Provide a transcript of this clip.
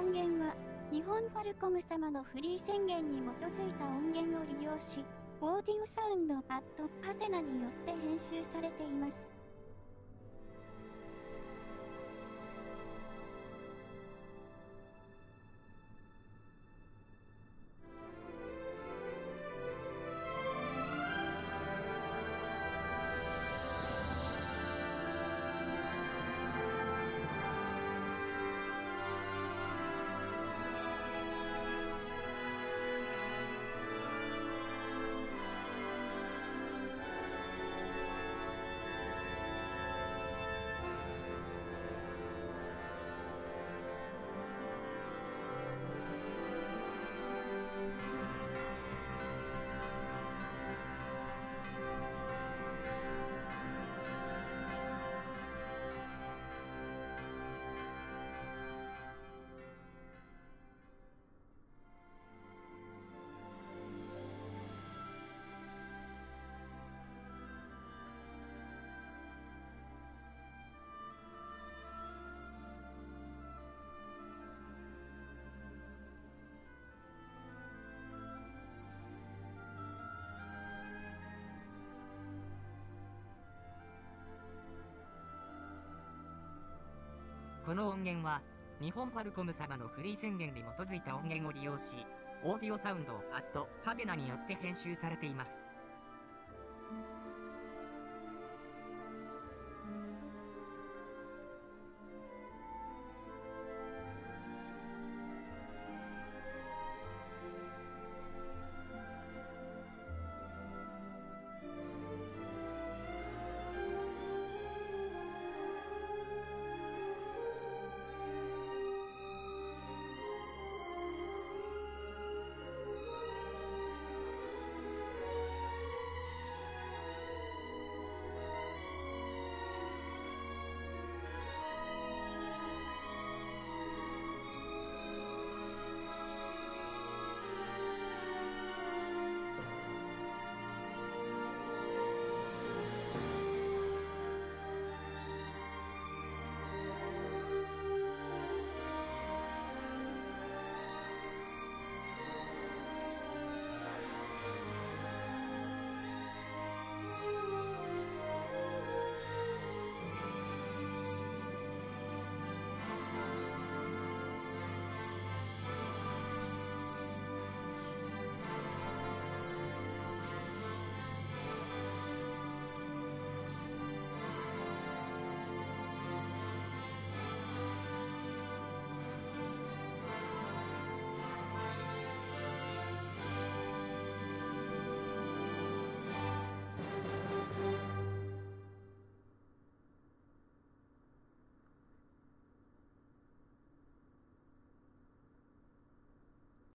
音源は、日本ファルコム様のフリー宣言に基づいた音源を利用し、オーディオサウンドパッドパテナによって編集されています。この音源は、日本ファルコム様のフリー宣言に基づいた音源を利用し、オーディオサウンドアットハテナによって編集されています。